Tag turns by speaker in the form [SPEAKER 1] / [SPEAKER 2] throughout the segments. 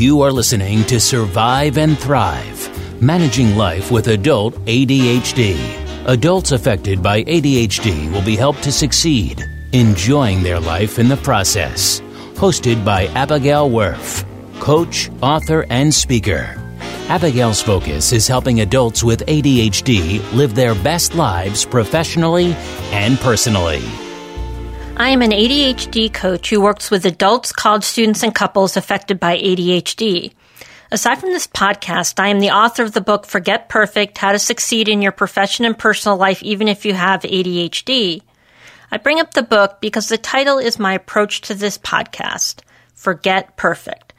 [SPEAKER 1] You are listening to Survive and Thrive Managing Life with Adult ADHD. Adults affected by ADHD will be helped to succeed, enjoying their life in the process. Hosted by Abigail Wurf, coach, author, and speaker. Abigail's focus is helping adults with ADHD live their best lives professionally and personally.
[SPEAKER 2] I am an ADHD coach who works with adults, college students, and couples affected by ADHD. Aside from this podcast, I am the author of the book Forget Perfect How to Succeed in Your Profession and Personal Life Even If You Have ADHD. I bring up the book because the title is my approach to this podcast Forget Perfect.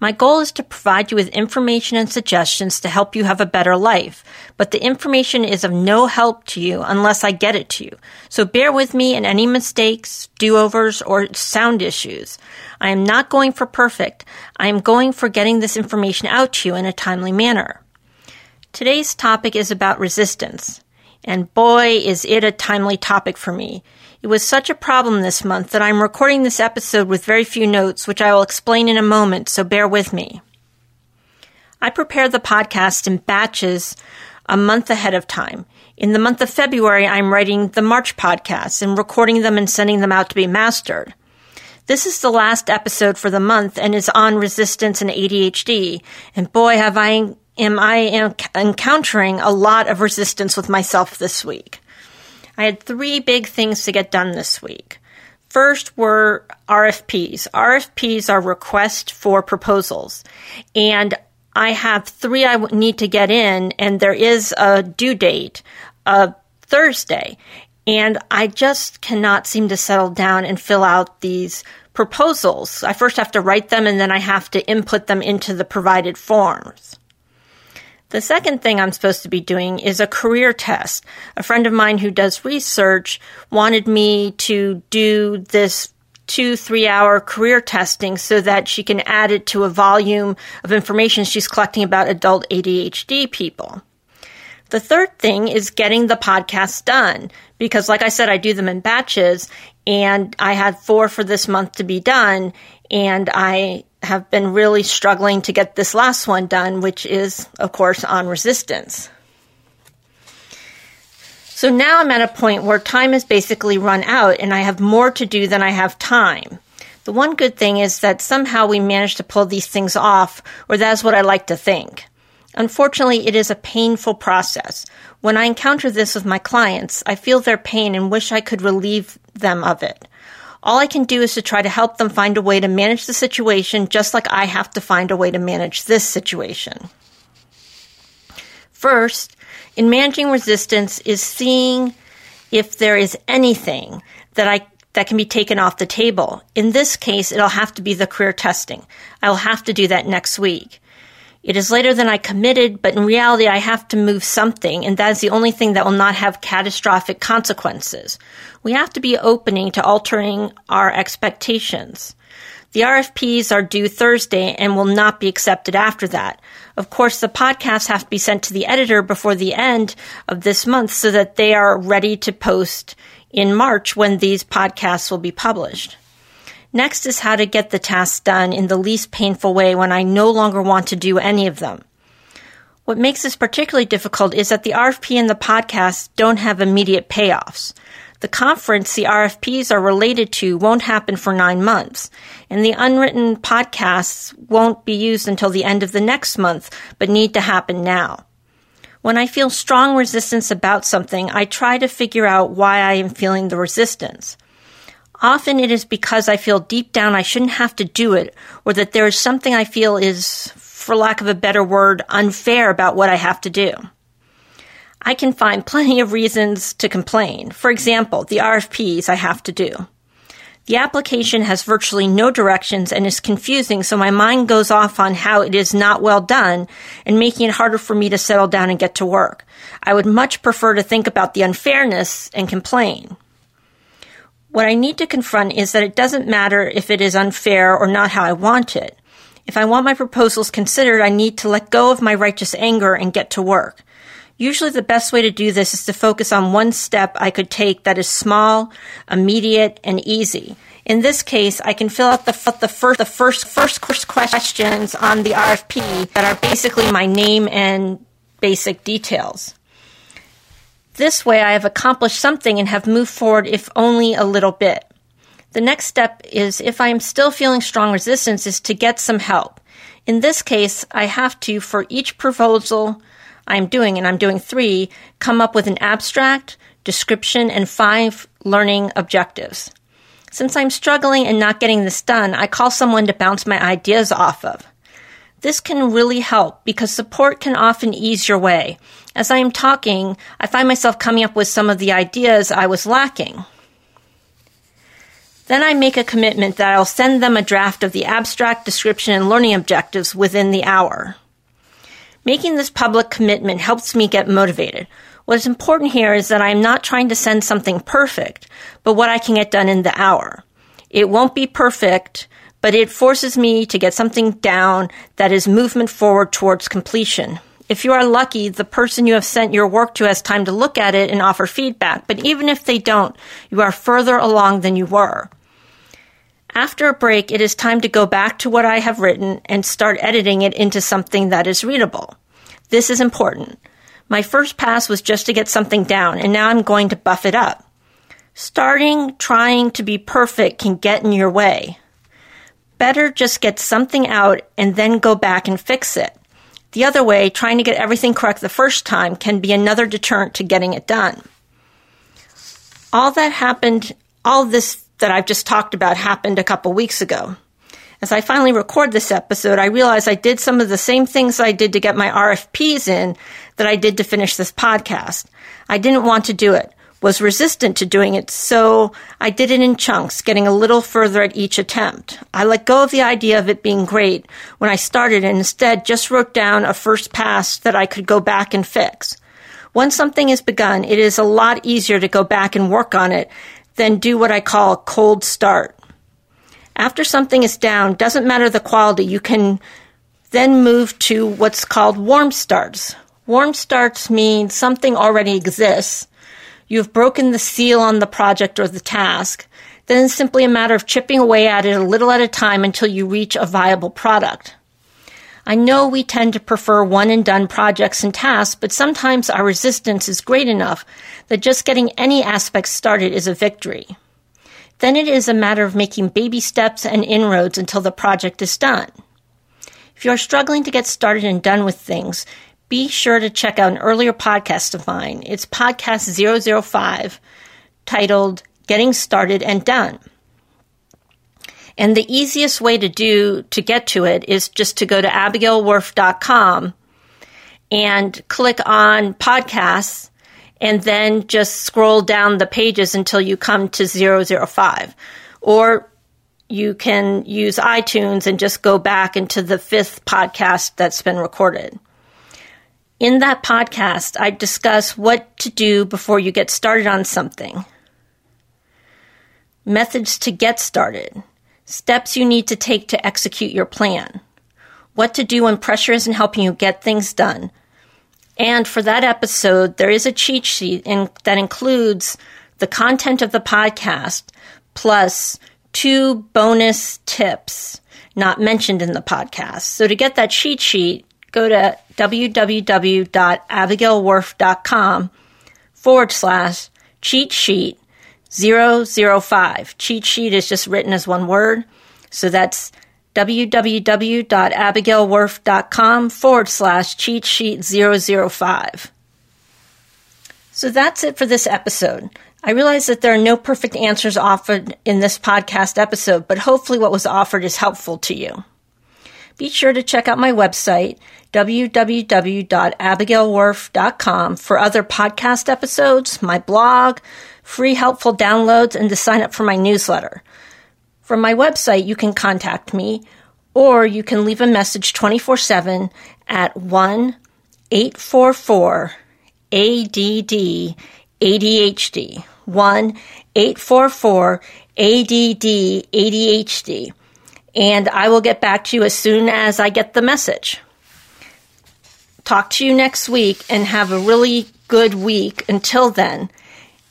[SPEAKER 2] My goal is to provide you with information and suggestions to help you have a better life, but the information is of no help to you unless I get it to you. So bear with me in any mistakes, do-overs, or sound issues. I am not going for perfect. I am going for getting this information out to you in a timely manner. Today's topic is about resistance. And boy, is it a timely topic for me. It was such a problem this month that I'm recording this episode with very few notes, which I will explain in a moment, so bear with me. I prepare the podcast in batches a month ahead of time. In the month of February, I'm writing the March podcasts and recording them and sending them out to be mastered. This is the last episode for the month and is on resistance and ADHD. And boy, have I am I encountering a lot of resistance with myself this week. I had three big things to get done this week. First were RFPs. RFPs are requests for proposals. And I have three I need to get in, and there is a due date of Thursday. And I just cannot seem to settle down and fill out these proposals. I first have to write them and then I have to input them into the provided forms. The second thing I'm supposed to be doing is a career test. A friend of mine who does research wanted me to do this two, three hour career testing so that she can add it to a volume of information she's collecting about adult ADHD people. The third thing is getting the podcast done because, like I said, I do them in batches and I had four for this month to be done and I have been really struggling to get this last one done, which is, of course, on resistance. So now I'm at a point where time has basically run out and I have more to do than I have time. The one good thing is that somehow we managed to pull these things off, or that's what I like to think. Unfortunately, it is a painful process. When I encounter this with my clients, I feel their pain and wish I could relieve them of it. All I can do is to try to help them find a way to manage the situation just like I have to find a way to manage this situation. First, in managing resistance is seeing if there is anything that I that can be taken off the table. In this case, it'll have to be the career testing. I'll have to do that next week. It is later than I committed, but in reality, I have to move something, and that is the only thing that will not have catastrophic consequences. We have to be opening to altering our expectations. The RFPs are due Thursday and will not be accepted after that. Of course, the podcasts have to be sent to the editor before the end of this month so that they are ready to post in March when these podcasts will be published. Next is how to get the tasks done in the least painful way when I no longer want to do any of them. What makes this particularly difficult is that the RFP and the podcast don't have immediate payoffs. The conference the RFPs are related to won't happen for nine months, and the unwritten podcasts won't be used until the end of the next month, but need to happen now. When I feel strong resistance about something, I try to figure out why I am feeling the resistance. Often it is because I feel deep down I shouldn't have to do it, or that there is something I feel is, for lack of a better word, unfair about what I have to do. I can find plenty of reasons to complain. For example, the RFPs I have to do. The application has virtually no directions and is confusing, so my mind goes off on how it is not well done and making it harder for me to settle down and get to work. I would much prefer to think about the unfairness and complain. What I need to confront is that it doesn't matter if it is unfair or not how I want it. If I want my proposals considered, I need to let go of my righteous anger and get to work. Usually the best way to do this is to focus on one step I could take that is small, immediate, and easy. In this case, I can fill out the, the first the first first questions on the RFP that are basically my name and basic details. This way, I have accomplished something and have moved forward, if only a little bit. The next step is, if I am still feeling strong resistance, is to get some help. In this case, I have to, for each proposal I'm doing, and I'm doing three, come up with an abstract, description, and five learning objectives. Since I'm struggling and not getting this done, I call someone to bounce my ideas off of. This can really help because support can often ease your way. As I am talking, I find myself coming up with some of the ideas I was lacking. Then I make a commitment that I'll send them a draft of the abstract description and learning objectives within the hour. Making this public commitment helps me get motivated. What is important here is that I'm not trying to send something perfect, but what I can get done in the hour. It won't be perfect, but it forces me to get something down that is movement forward towards completion. If you are lucky, the person you have sent your work to has time to look at it and offer feedback, but even if they don't, you are further along than you were. After a break, it is time to go back to what I have written and start editing it into something that is readable. This is important. My first pass was just to get something down, and now I'm going to buff it up. Starting trying to be perfect can get in your way. Better just get something out and then go back and fix it. The other way, trying to get everything correct the first time, can be another deterrent to getting it done. All that happened, all this that I've just talked about happened a couple weeks ago. As I finally record this episode, I realize I did some of the same things I did to get my RFPs in that I did to finish this podcast. I didn't want to do it, was resistant to doing it, so I did it in chunks, getting a little further at each attempt. I let go of the idea of it being great when I started and instead just wrote down a first pass that I could go back and fix. Once something is begun, it is a lot easier to go back and work on it than do what I call a cold start. After something is down, doesn't matter the quality, you can then move to what's called warm starts. Warm starts mean something already exists. You've broken the seal on the project or the task. Then it's simply a matter of chipping away at it a little at a time until you reach a viable product. I know we tend to prefer one and done projects and tasks, but sometimes our resistance is great enough that just getting any aspect started is a victory. Then it is a matter of making baby steps and inroads until the project is done. If you are struggling to get started and done with things, be sure to check out an earlier podcast of mine. It's podcast 005 titled Getting Started and Done. And the easiest way to do to get to it is just to go to abigailwurf.com and click on podcasts and then just scroll down the pages until you come to 005. Or you can use iTunes and just go back into the fifth podcast that's been recorded. In that podcast, I discuss what to do before you get started on something, methods to get started, steps you need to take to execute your plan, what to do when pressure isn't helping you get things done. And for that episode, there is a cheat sheet in, that includes the content of the podcast plus two bonus tips not mentioned in the podcast. So to get that cheat sheet, go to www.abigailwurf.com forward slash cheat sheet 005. Cheat sheet is just written as one word. So that's www.abigailwurf.com forward slash cheat sheet 005. So that's it for this episode. I realize that there are no perfect answers offered in this podcast episode, but hopefully what was offered is helpful to you. Be sure to check out my website, www.abigailwurf.com, for other podcast episodes, my blog, free helpful downloads, and to sign up for my newsletter. From my website, you can contact me or you can leave a message 24 7 at 1 844 ADD ADHD. 1 844 ADD ADHD. And I will get back to you as soon as I get the message. talk to you next week and have a really good week until then.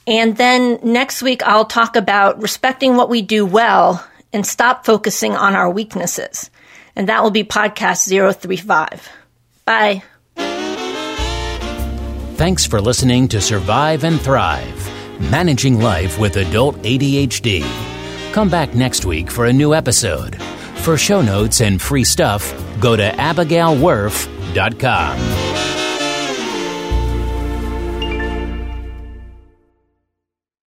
[SPEAKER 2] And then next week, I'll talk about respecting what we do well and stop focusing on our weaknesses. And that will be podcast 035. Bye.
[SPEAKER 1] Thanks for listening to Survive and Thrive Managing Life with Adult ADHD. Come back next week for a new episode. For show notes and free stuff, go to abigailwurf.com.